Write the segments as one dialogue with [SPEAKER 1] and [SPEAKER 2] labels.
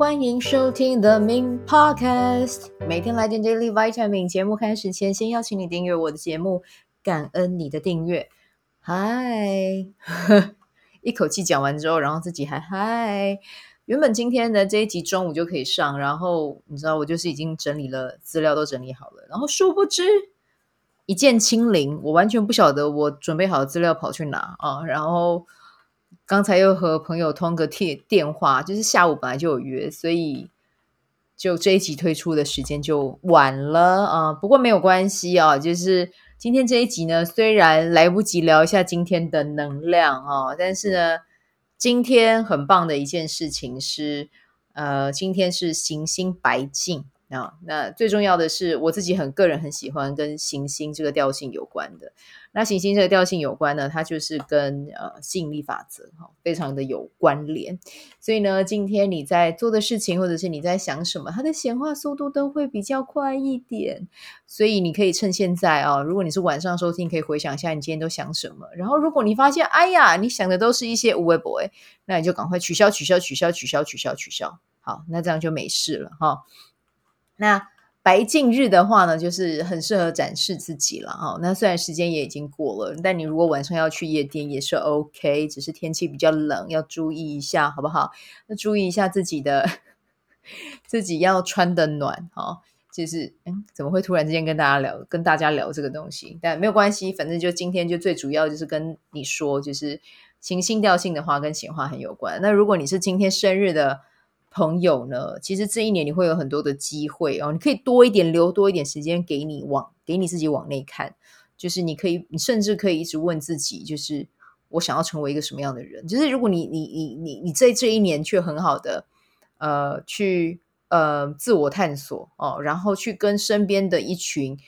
[SPEAKER 1] 欢迎收听 The Min Podcast，每天来点 Daily Vitamin。节目开始前，先邀请你订阅我的节目，感恩你的订阅。嗨，一口气讲完之后，然后自己还嗨。原本今天的这一集中午就可以上，然后你知道我就是已经整理了资料，都整理好了，然后殊不知一键清零，我完全不晓得我准备好的资料跑去哪啊，然后。刚才又和朋友通个电电话，就是下午本来就有约，所以就这一集推出的时间就晚了啊。不过没有关系啊，就是今天这一集呢，虽然来不及聊一下今天的能量啊，但是呢，今天很棒的一件事情是，呃，今天是行星白镜啊。那最重要的是，我自己很个人很喜欢跟行星这个调性有关的。那行星这个调性有关呢，它就是跟呃吸引力法则哈，非常的有关联。所以呢，今天你在做的事情，或者是你在想什么，它的显化速度都会比较快一点。所以你可以趁现在啊，如果你是晚上收听，可以回想一下你今天都想什么。然后如果你发现，哎呀，你想的都是一些无为 boy，那你就赶快取消、取消、取消、取消、取消、取消。好，那这样就没事了哈。那。白净日的话呢，就是很适合展示自己了哈。那虽然时间也已经过了，但你如果晚上要去夜店也是 OK，只是天气比较冷，要注意一下，好不好？那注意一下自己的，自己要穿的暖哈。就是，嗯，怎么会突然之间跟大家聊，跟大家聊这个东西？但没有关系，反正就今天就最主要就是跟你说，就是行星调性的话跟显化很有关。那如果你是今天生日的。朋友呢，其实这一年你会有很多的机会哦，你可以多一点留多一点时间给你往给你自己往内看，就是你可以，你甚至可以一直问自己，就是我想要成为一个什么样的人？就是如果你你你你你在这一年却很好的呃去呃自我探索哦，然后去跟身边的一群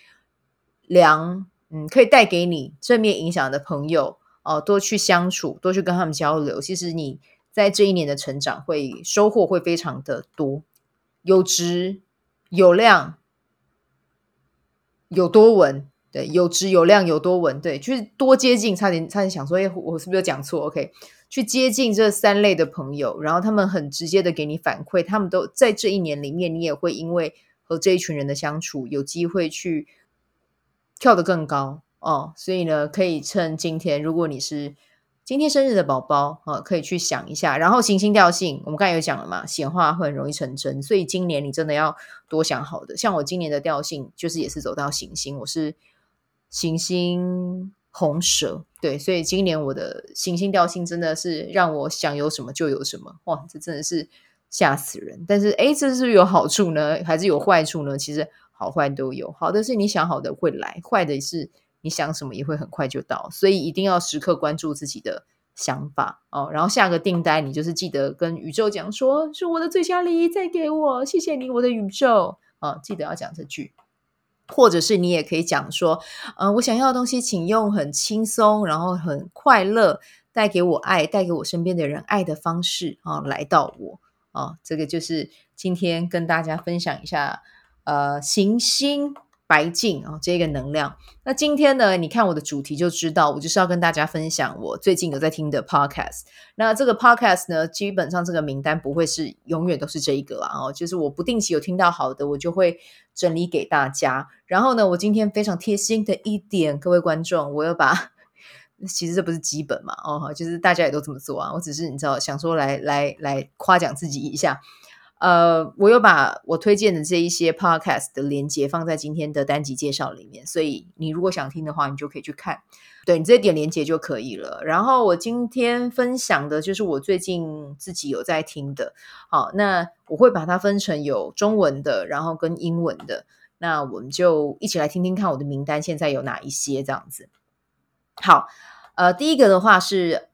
[SPEAKER 1] 良嗯可以带给你正面影响的朋友哦多去相处，多去跟他们交流，其实你。在这一年的成长会收获会非常的多，有质有量有多稳，对，有质有量有多稳，对，就是多接近，差点差点想说，哎，我是不是有讲错？OK，去接近这三类的朋友，然后他们很直接的给你反馈，他们都在这一年里面，你也会因为和这一群人的相处，有机会去跳得更高哦。所以呢，可以趁今天，如果你是。今天生日的宝宝啊，可以去想一下。然后行星调性，我们刚才有讲了嘛，显化会很容易成真，所以今年你真的要多想好的。像我今年的调性，就是也是走到行星，我是行星红蛇，对，所以今年我的行星调性真的是让我想有什么就有什么，哇，这真的是吓死人。但是，诶，这是有好处呢，还是有坏处呢？其实好坏都有，好的是你想好的会来，坏的是。你想什么也会很快就到，所以一定要时刻关注自己的想法哦。然后下个订单，你就是记得跟宇宙讲说：“是我的最佳利益再给我，谢谢你，我的宇宙。”哦，记得要讲这句，或者是你也可以讲说：“嗯、呃，我想要的东西，请用很轻松，然后很快乐，带给我爱，带给我身边的人爱的方式啊、来到我啊、哦。”这个就是今天跟大家分享一下，呃，行星。白净啊，这个能量。那今天呢，你看我的主题就知道，我就是要跟大家分享我最近有在听的 podcast。那这个 podcast 呢，基本上这个名单不会是永远都是这一个啦哦，就是我不定期有听到好的，我就会整理给大家。然后呢，我今天非常贴心的一点，各位观众，我要把，其实这不是基本嘛哦，就是大家也都这么做啊，我只是你知道想说来来来夸奖自己一下。呃，我有把我推荐的这一些 podcast 的连接放在今天的单集介绍里面，所以你如果想听的话，你就可以去看。对，你直接点连接就可以了。然后我今天分享的就是我最近自己有在听的。好，那我会把它分成有中文的，然后跟英文的。那我们就一起来听听看我的名单现在有哪一些这样子。好，呃，第一个的话是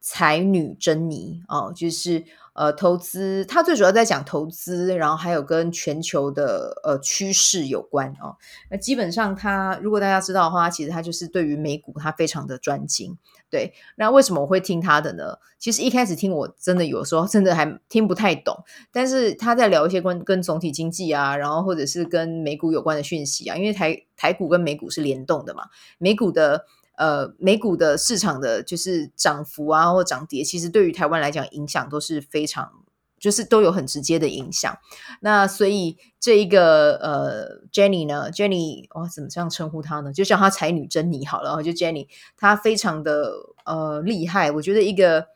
[SPEAKER 1] 才女珍妮哦，就是。呃，投资它最主要在讲投资，然后还有跟全球的呃趋势有关哦。那基本上它，如果大家知道的话，其实它就是对于美股它非常的专精。对，那为什么我会听他的呢？其实一开始听我真的有时候真的还听不太懂，但是他在聊一些关跟总体经济啊，然后或者是跟美股有关的讯息啊，因为台台股跟美股是联动的嘛，美股的。呃，美股的市场的就是涨幅啊，或涨跌，其实对于台湾来讲影响都是非常就是都有很直接的影响。那所以这一个呃，Jenny 呢，Jenny 哇，怎么这样称呼她呢？就叫她才女珍妮好了，就 Jenny，她非常的呃厉害。我觉得一个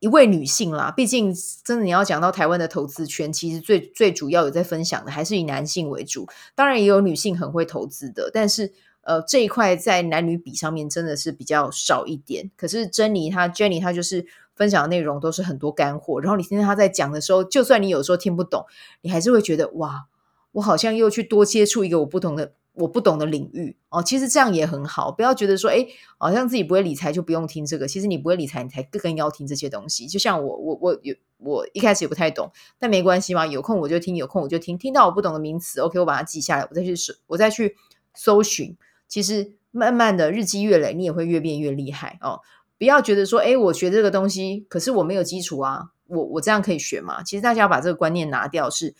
[SPEAKER 1] 一位女性啦，毕竟真的你要讲到台湾的投资圈，其实最最主要有在分享的还是以男性为主，当然也有女性很会投资的，但是。呃，这一块在男女比上面真的是比较少一点。可是珍妮她 Jenny 她就是分享的内容都是很多干货，然后你听她在讲的时候，就算你有时候听不懂，你还是会觉得哇，我好像又去多接触一个我不同的我不懂的领域哦。其实这样也很好，不要觉得说哎，好像自己不会理财就不用听这个。其实你不会理财，你才更要听这些东西。就像我我我有我一开始也不太懂，但没关系嘛，有空我就听，有空我就听，听到我不懂的名词，OK，我把它记下来，我再去我再去搜寻。其实慢慢的日积月累，你也会越变越厉害哦。不要觉得说，哎，我学这个东西，可是我没有基础啊，我我这样可以学吗？其实大家要把这个观念拿掉是，是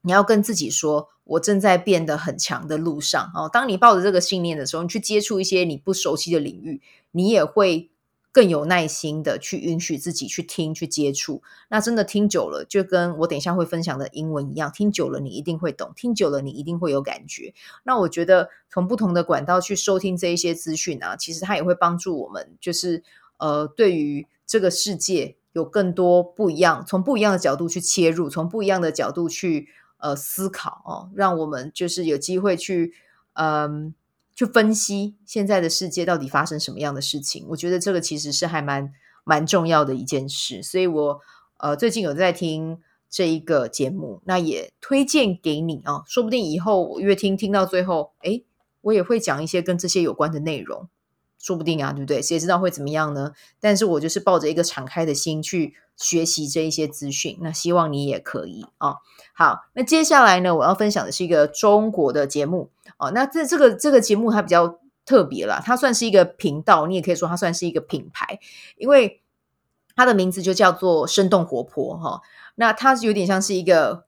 [SPEAKER 1] 你要跟自己说，我正在变得很强的路上哦。当你抱着这个信念的时候，你去接触一些你不熟悉的领域，你也会。更有耐心的去允许自己去听、去接触，那真的听久了，就跟我等一下会分享的英文一样，听久了你一定会懂，听久了你一定会有感觉。那我觉得从不同的管道去收听这一些资讯啊，其实它也会帮助我们，就是呃，对于这个世界有更多不一样，从不一样的角度去切入，从不一样的角度去呃思考哦，让我们就是有机会去嗯。去分析现在的世界到底发生什么样的事情，我觉得这个其实是还蛮蛮重要的一件事。所以我呃最近有在听这一个节目，那也推荐给你啊，说不定以后越听听到最后，诶，我也会讲一些跟这些有关的内容，说不定啊，对不对？谁知道会怎么样呢？但是我就是抱着一个敞开的心去学习这一些资讯，那希望你也可以啊。好，那接下来呢，我要分享的是一个中国的节目哦。那这这个这个节目它比较特别啦，它算是一个频道，你也可以说它算是一个品牌，因为它的名字就叫做生动活泼哈、那它有点像是一个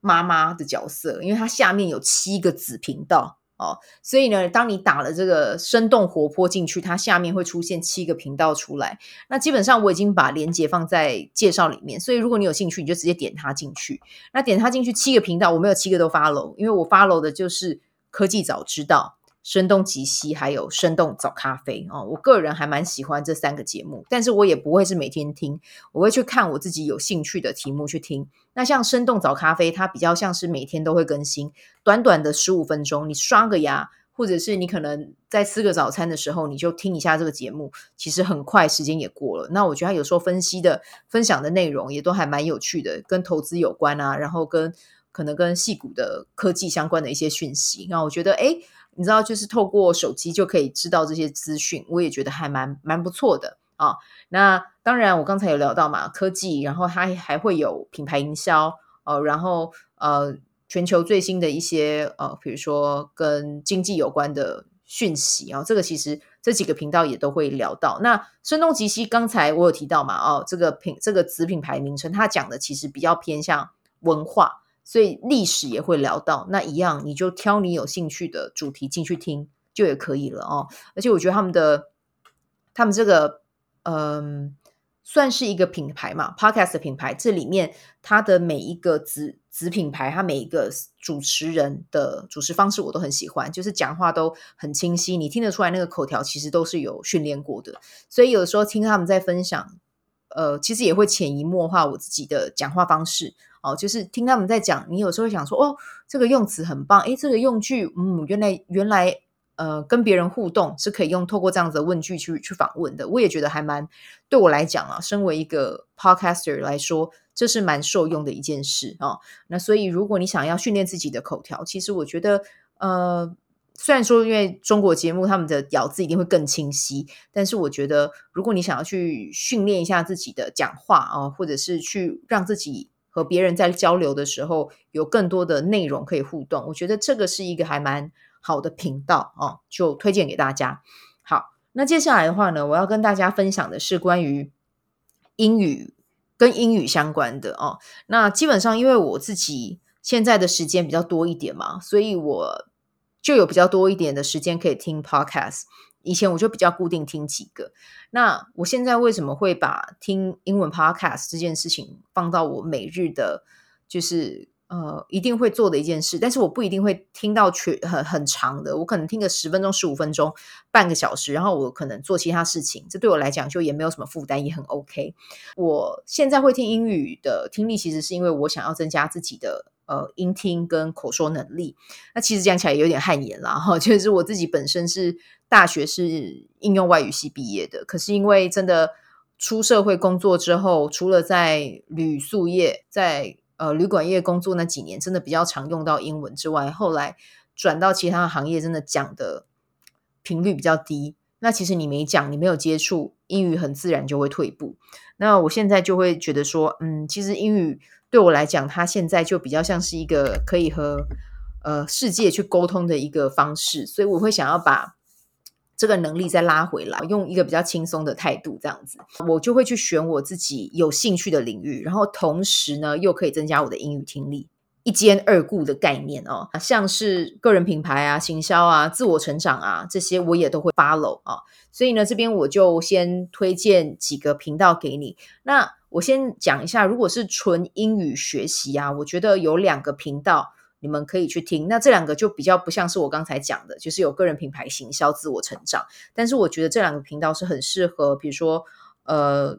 [SPEAKER 1] 妈妈的角色，因为它下面有七个子频道。哦，所以呢，当你打了这个生动活泼进去，它下面会出现七个频道出来。那基本上我已经把连接放在介绍里面，所以如果你有兴趣，你就直接点它进去。那点它进去，七个频道我没有七个都 follow，因为我 follow 的就是科技早知道。声东击西，还有生动早咖啡哦，我个人还蛮喜欢这三个节目，但是我也不会是每天听，我会去看我自己有兴趣的题目去听。那像生动早咖啡，它比较像是每天都会更新，短短的十五分钟，你刷个牙，或者是你可能在吃个早餐的时候，你就听一下这个节目，其实很快时间也过了。那我觉得他有时候分析的、分享的内容也都还蛮有趣的，跟投资有关啊，然后跟可能跟矽谷的科技相关的一些讯息，那我觉得诶你知道，就是透过手机就可以知道这些资讯，我也觉得还蛮蛮不错的啊。那当然，我刚才有聊到嘛，科技，然后它还会有品牌营销，呃，然后呃，全球最新的一些呃，比如说跟经济有关的讯息啊，这个其实这几个频道也都会聊到。那声东击西，刚才我有提到嘛，哦，这个品这个子品牌名称，它讲的其实比较偏向文化。所以历史也会聊到，那一样你就挑你有兴趣的主题进去听就也可以了哦。而且我觉得他们的他们这个嗯，算是一个品牌嘛，Podcast 的品牌，这里面它的每一个子子品牌，它每一个主持人的主持方式我都很喜欢，就是讲话都很清晰，你听得出来那个口条其实都是有训练过的。所以有时候听他们在分享，呃，其实也会潜移默化我自己的讲话方式。哦，就是听他们在讲，你有时候会想说，哦，这个用词很棒，诶，这个用句，嗯，原来原来，呃，跟别人互动是可以用透过这样子的问句去去访问的。我也觉得还蛮对我来讲啊，身为一个 podcaster 来说，这是蛮受用的一件事，哦。那所以，如果你想要训练自己的口条，其实我觉得，呃，虽然说因为中国节目他们的咬字一定会更清晰，但是我觉得，如果你想要去训练一下自己的讲话啊，哦，或者是去让自己。和别人在交流的时候，有更多的内容可以互动，我觉得这个是一个还蛮好的频道哦，就推荐给大家。好，那接下来的话呢，我要跟大家分享的是关于英语跟英语相关的哦。那基本上因为我自己现在的时间比较多一点嘛，所以我就有比较多一点的时间可以听 podcast。以前我就比较固定听几个。那我现在为什么会把听英文 podcast 这件事情放到我每日的，就是呃一定会做的一件事？但是我不一定会听到全很很长的，我可能听个十分钟、十五分钟、半个小时，然后我可能做其他事情。这对我来讲就也没有什么负担，也很 OK。我现在会听英语的听力，其实是因为我想要增加自己的。呃，音听跟口说能力，那其实讲起来有点汗颜啦哈。就是我自己本身是大学是应用外语系毕业的，可是因为真的出社会工作之后，除了在旅宿业、在呃旅馆业工作那几年，真的比较常用到英文之外，后来转到其他行业，真的讲的频率比较低。那其实你没讲，你没有接触英语，很自然就会退步。那我现在就会觉得说，嗯，其实英语。对我来讲，它现在就比较像是一个可以和呃世界去沟通的一个方式，所以我会想要把这个能力再拉回来，用一个比较轻松的态度这样子，我就会去选我自己有兴趣的领域，然后同时呢又可以增加我的英语听力，一兼二顾的概念哦，像是个人品牌啊、行销啊、自我成长啊这些，我也都会 follow 啊，所以呢这边我就先推荐几个频道给你，那。我先讲一下，如果是纯英语学习啊，我觉得有两个频道你们可以去听。那这两个就比较不像是我刚才讲的，就是有个人品牌、行销、自我成长。但是我觉得这两个频道是很适合，比如说呃，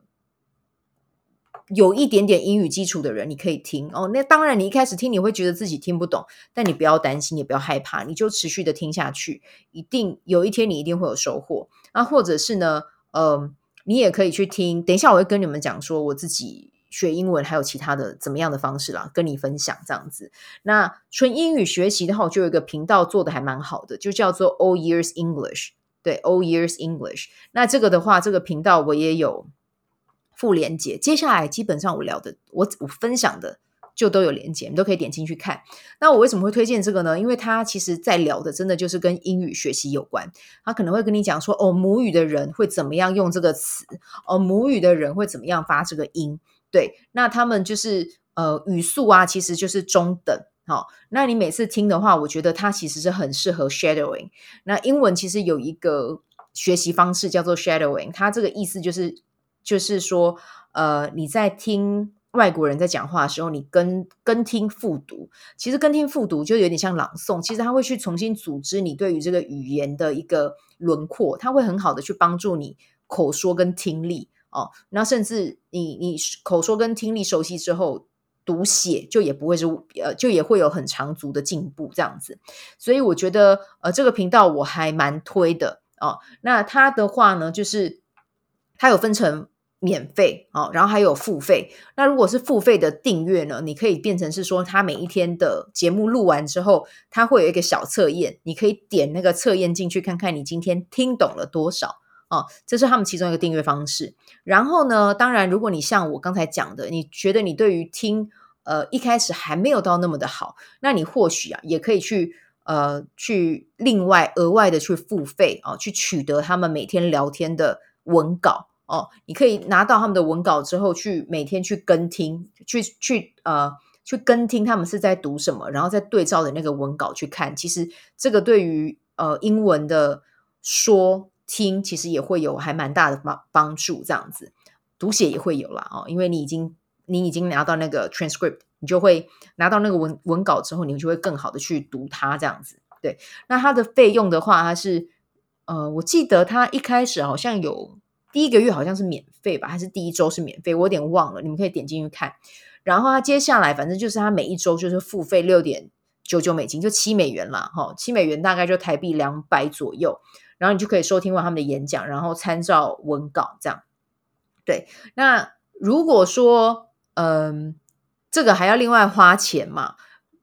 [SPEAKER 1] 有一点点英语基础的人，你可以听哦。那当然，你一开始听你会觉得自己听不懂，但你不要担心，也不要害怕，你就持续的听下去，一定有一天你一定会有收获。那或者是呢，呃。你也可以去听，等一下我会跟你们讲说我自己学英文还有其他的怎么样的方式啦，跟你分享这样子。那纯英语学习的话，我就有一个频道做的还蛮好的，就叫做 All Years English，对，All Years English。那这个的话，这个频道我也有附连结。接下来基本上我聊的，我我分享的。就都有连接，你都可以点进去看。那我为什么会推荐这个呢？因为它其实在聊的，真的就是跟英语学习有关。他可能会跟你讲说，哦，母语的人会怎么样用这个词，哦，母语的人会怎么样发这个音。对，那他们就是呃语速啊，其实就是中等。好，那你每次听的话，我觉得它其实是很适合 shadowing。那英文其实有一个学习方式叫做 shadowing，它这个意思就是就是说，呃，你在听。外国人在讲话的时候，你跟跟听复读，其实跟听复读就有点像朗诵。其实他会去重新组织你对于这个语言的一个轮廓，他会很好的去帮助你口说跟听力哦。那甚至你你口说跟听力熟悉之后，读写就也不会是呃，就也会有很长足的进步这样子。所以我觉得呃，这个频道我还蛮推的哦。那他的话呢，就是他有分成。免费哦，然后还有付费。那如果是付费的订阅呢，你可以变成是说，他每一天的节目录完之后，他会有一个小测验，你可以点那个测验进去看看你今天听懂了多少哦。这是他们其中一个订阅方式。然后呢，当然，如果你像我刚才讲的，你觉得你对于听呃一开始还没有到那么的好，那你或许啊也可以去呃去另外额外的去付费啊，哦，去取得他们每天聊天的文稿。哦，你可以拿到他们的文稿之后，去每天去跟听，去去呃去跟听他们是在读什么，然后再对照的那个文稿去看。其实这个对于呃英文的说听，其实也会有还蛮大的帮帮助。这样子读写也会有啦哦，因为你已经你已经拿到那个 transcript，你就会拿到那个文文稿之后，你就会更好的去读它这样子。对，那它的费用的话，它是呃，我记得它一开始好像有。第一个月好像是免费吧，还是第一周是免费？我有点忘了，你们可以点进去看。然后他接下来反正就是他每一周就是付费六点九九美金，就七美元啦，哈，七美元大概就台币两百左右。然后你就可以收听完他们的演讲，然后参照文稿这样。对，那如果说嗯，这个还要另外花钱嘛？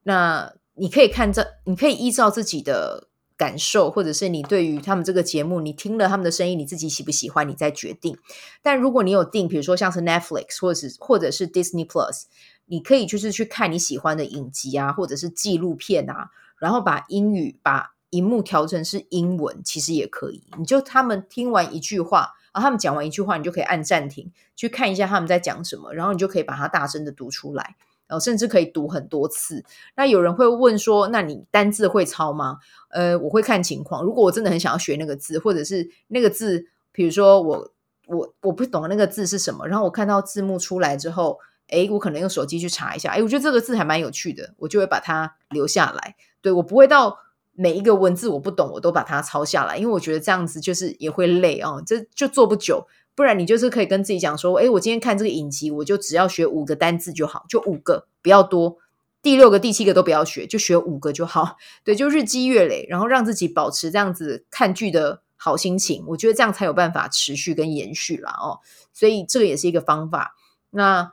[SPEAKER 1] 那你可以看这，你可以依照自己的。感受，或者是你对于他们这个节目，你听了他们的声音，你自己喜不喜欢，你再决定。但如果你有订，比如说像是 Netflix 或者是或者是 Disney Plus，你可以就是去看你喜欢的影集啊，或者是纪录片啊，然后把英语把荧幕调成是英文，其实也可以。你就他们听完一句话，然后他们讲完一句话，你就可以按暂停，去看一下他们在讲什么，然后你就可以把它大声的读出来。甚至可以读很多次。那有人会问说，那你单字会抄吗？呃，我会看情况。如果我真的很想要学那个字，或者是那个字，比如说我我我不懂那个字是什么，然后我看到字幕出来之后，诶，我可能用手机去查一下，诶，我觉得这个字还蛮有趣的，我就会把它留下来。对，我不会到每一个文字我不懂，我都把它抄下来，因为我觉得这样子就是也会累哦，这就做不久。不然你就是可以跟自己讲说，诶，我今天看这个影集，我就只要学五个单字就好，就五个，不要多。第六个、第七个都不要学，就学五个就好。对，就日积月累，然后让自己保持这样子看剧的好心情。我觉得这样才有办法持续跟延续啦哦。所以这个也是一个方法。那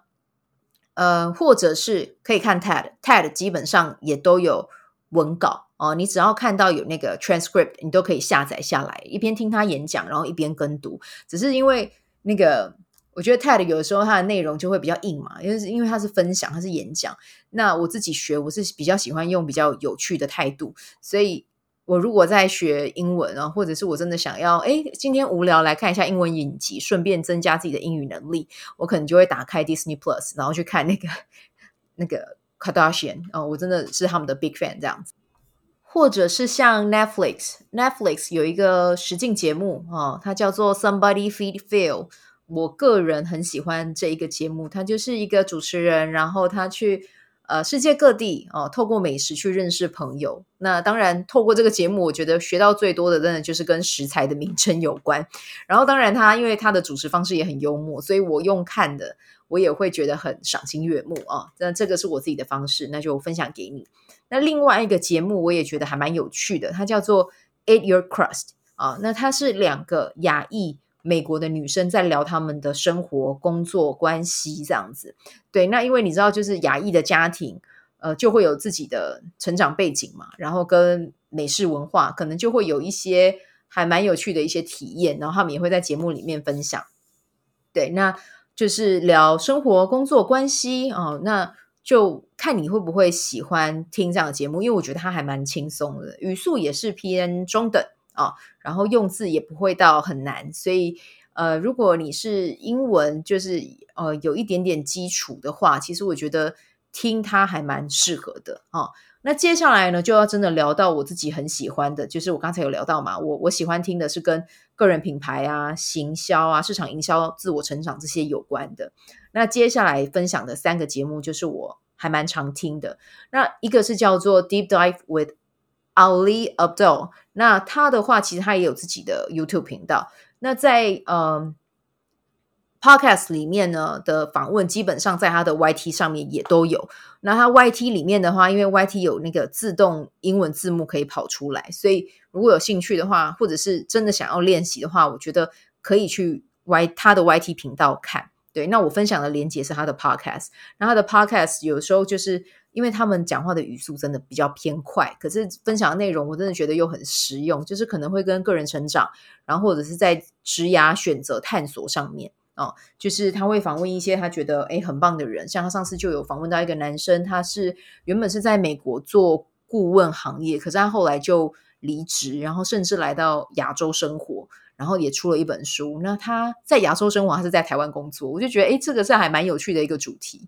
[SPEAKER 1] 呃，或者是可以看 TED，TED 基本上也都有文稿哦。你只要看到有那个 transcript，你都可以下载下来，一边听他演讲，然后一边跟读。只是因为那个。我觉得 TED 有的时候它的内容就会比较硬嘛，因为因为它是分享，它是演讲。那我自己学，我是比较喜欢用比较有趣的态度，所以我如果在学英文啊，或者是我真的想要，哎，今天无聊来看一下英文影集，顺便增加自己的英语能力，我可能就会打开 Disney Plus，然后去看那个 那个 Kardashian 哦，我真的是他们的 big fan 这样子，或者是像 Netflix，Netflix 有一个实境节目啊，它叫做 Somebody Feed Phil。我个人很喜欢这一个节目，他就是一个主持人，然后他去呃世界各地哦，透过美食去认识朋友。那当然，透过这个节目，我觉得学到最多的，真的就是跟食材的名称有关。然后，当然他因为他的主持方式也很幽默，所以我用看的，我也会觉得很赏心悦目啊。那这个是我自己的方式，那就分享给你。那另外一个节目，我也觉得还蛮有趣的，它叫做 Eat Your Crust 啊。那它是两个亚裔。美国的女生在聊他们的生活、工作关系这样子，对，那因为你知道，就是亚裔的家庭，呃，就会有自己的成长背景嘛，然后跟美式文化可能就会有一些还蛮有趣的一些体验，然后他们也会在节目里面分享。对，那就是聊生活、工作关系哦，那就看你会不会喜欢听这样的节目，因为我觉得它还蛮轻松的，语速也是偏中等。啊、然后用字也不会到很难，所以呃，如果你是英文就是呃有一点点基础的话，其实我觉得听它还蛮适合的啊、那接下来呢，就要真的聊到我自己很喜欢的，就是我刚才有聊到嘛，我我喜欢听的是跟个人品牌啊、行销啊、市场营销、自我成长这些有关的。那接下来分享的三个节目，就是我还蛮常听的。那一个是叫做 Deep Dive with Ali Abdul 那他的话，其实他也有自己的 YouTube 频道。那在呃 Podcast 里面呢的访问，基本上在他的 YT 上面也都有。那他 YT 里面的话，因为 YT 有那个自动英文字幕可以跑出来，所以如果有兴趣的话，或者是真的想要练习的话，我觉得可以去 Y 他的 YT 频道看。对，那我分享的连接是他的 Podcast，然后他的 Podcast 有时候就是。因为他们讲话的语速真的比较偏快，可是分享的内容我真的觉得又很实用，就是可能会跟个人成长，然后或者是在职涯选择探索上面哦，就是他会访问一些他觉得诶很棒的人，像他上次就有访问到一个男生，他是原本是在美国做顾问行业，可是他后来就离职，然后甚至来到亚洲生活，然后也出了一本书。那他在亚洲生活，他是在台湾工作，我就觉得诶这个是还蛮有趣的一个主题。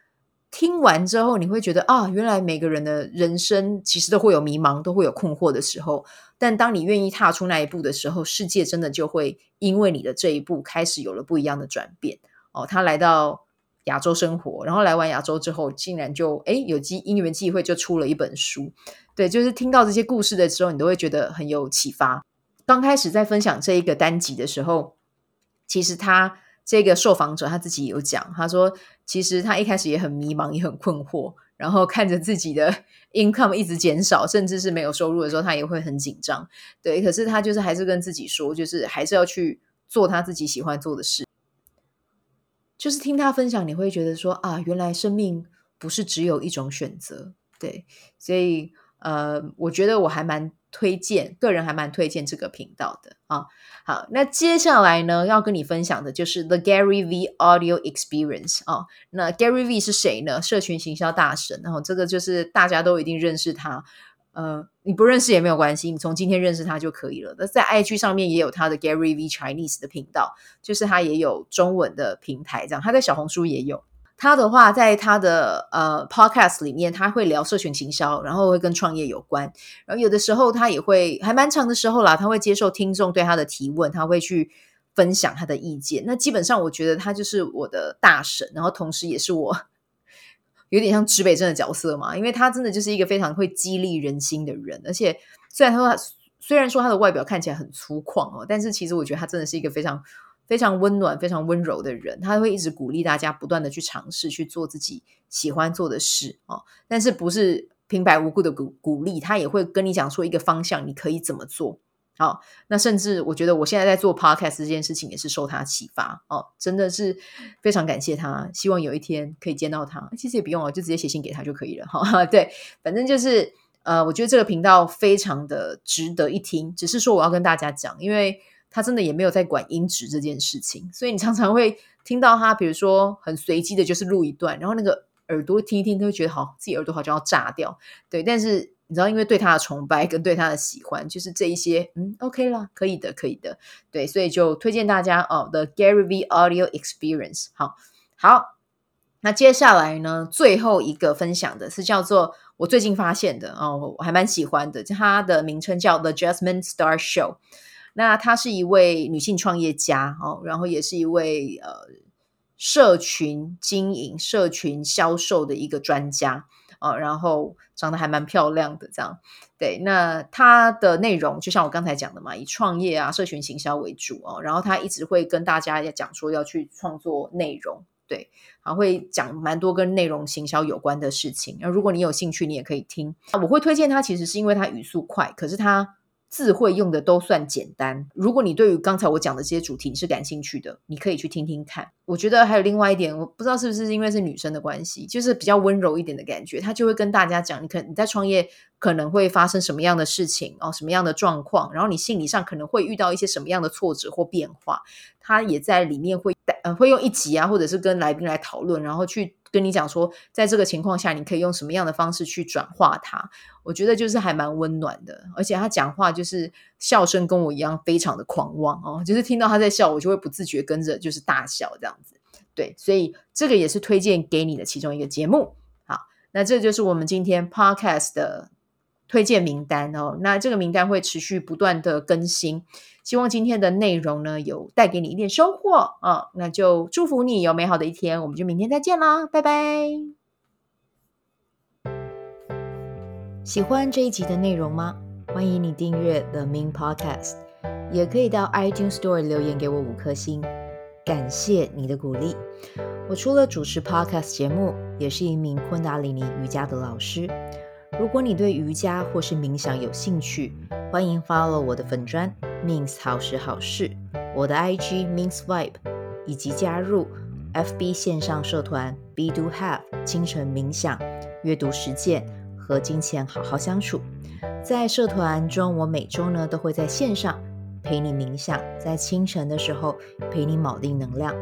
[SPEAKER 1] 听完之后，你会觉得啊，原来每个人的人生其实都会有迷茫，都会有困惑的时候。但当你愿意踏出那一步的时候，世界真的就会因为你的这一步开始有了不一样的转变。哦，他来到亚洲生活，然后来完亚洲之后，竟然就诶有机因缘际会就出了一本书。对，就是听到这些故事的时候，你都会觉得很有启发。刚开始在分享这一个单集的时候，其实他。这个受访者他自己有讲，他说其实他一开始也很迷茫，也很困惑，然后看着自己的 income 一直减少，甚至是没有收入的时候，他也会很紧张。对，可是他就是还是跟自己说，就是还是要去做他自己喜欢做的事。就是听他分享，你会觉得说啊，原来生命不是只有一种选择。对，所以呃，我觉得我还蛮。推荐，个人还蛮推荐这个频道的啊。好，那接下来呢，要跟你分享的就是 The Gary V Audio Experience 啊。那 Gary V 是谁呢？社群行销大神，然后这个就是大家都一定认识他。呃，你不认识也没有关系，你从今天认识他就可以了。那在 IG 上面也有他的 Gary V Chinese 的频道，就是他也有中文的平台，这样他在小红书也有。他的话，在他的呃 podcast 里面，他会聊社群行销，然后会跟创业有关。然后有的时候他也会还蛮长的时候啦，他会接受听众对他的提问，他会去分享他的意见。那基本上我觉得他就是我的大神，然后同时也是我有点像指北镇的角色嘛，因为他真的就是一个非常会激励人心的人。而且虽然他说他虽然说他的外表看起来很粗犷哦，但是其实我觉得他真的是一个非常。非常温暖、非常温柔的人，他会一直鼓励大家不断的去尝试去做自己喜欢做的事哦。但是不是平白无故的鼓鼓励，他也会跟你讲说一个方向，你可以怎么做。好、那甚至我觉得我现在在做 podcast 这件事情也是受他启发哦，真的是非常感谢他。希望有一天可以见到他，其实也不用了，就直接写信给他就可以了。哈、哦，对，反正就是呃，我觉得这个频道非常的值得一听。只是说我要跟大家讲，因为。他真的也没有在管音质这件事情，所以你常常会听到他，比如说很随机的，就是录一段，然后那个耳朵听一听，都会觉得好，自己耳朵好像要炸掉。对，但是你知道，因为对他的崇拜跟对他的喜欢，就是这一些，嗯，OK 啦，可以的，可以的。对，所以就推荐大家哦，The Gary V Audio Experience。好，好，那接下来呢，最后一个分享的是叫做我最近发现的哦，我还蛮喜欢的，它的名称叫 The Jasmine Star Show。那她是一位女性创业家哦，然后也是一位呃社群经营、社群销售的一个专家哦，然后长得还蛮漂亮的，这样对。那他的内容就像我刚才讲的嘛，以创业啊、社群行销为主哦，然后他一直会跟大家也讲说要去创作内容，对，然后会讲蛮多跟内容行销有关的事情。那如果你有兴趣，你也可以听。我会推荐他，其实是因为他语速快，可是他。字会用的都算简单。如果你对于刚才我讲的这些主题你是感兴趣的，你可以去听听看。我觉得还有另外一点，我不知道是不是因为是女生的关系，就是比较温柔一点的感觉。她就会跟大家讲，你可你在创业可能会发生什么样的事情哦，什么样的状况，然后你心理上可能会遇到一些什么样的挫折或变化。她也在里面会呃会用一集啊，或者是跟来宾来讨论，然后去。跟你讲说，在这个情况下，你可以用什么样的方式去转化它？我觉得就是还蛮温暖的，而且他讲话就是笑声跟我一样，非常的狂妄哦。就是听到他在笑，我就会不自觉跟着就是大笑这样子。对，所以这个也是推荐给你的其中一个节目。好，那这就是我们今天 Podcast 的推荐名单哦。那这个名单会持续不断的更新。希望今天的内容呢，有带给你一点收获啊、那就祝福你有美好的一天，我们就明天再见啦，拜拜！喜欢这一集的内容吗？欢迎你订阅 The Min Podcast，也可以到 iTunes Store 留言给我五颗星，感谢你的鼓励。我除了主持 Podcast 节目，也是一名昆达里尼瑜伽的老师。如果你对瑜伽或是冥想有兴趣，欢迎 follow 我的粉砖。Mins 好时好事，我的 IG Mins Vibe，以及加入 FB 线上社团 Be Do Have 清晨冥想、阅读实践和金钱好好相处。在社团中，我每周呢都会在线上陪你冥想，在清晨的时候陪你铆定能量。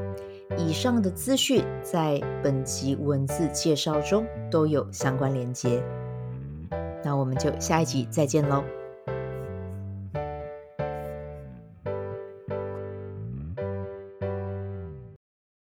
[SPEAKER 1] 以上的资讯在本集文字介绍中都有相关连接。那我们就下一集再见喽。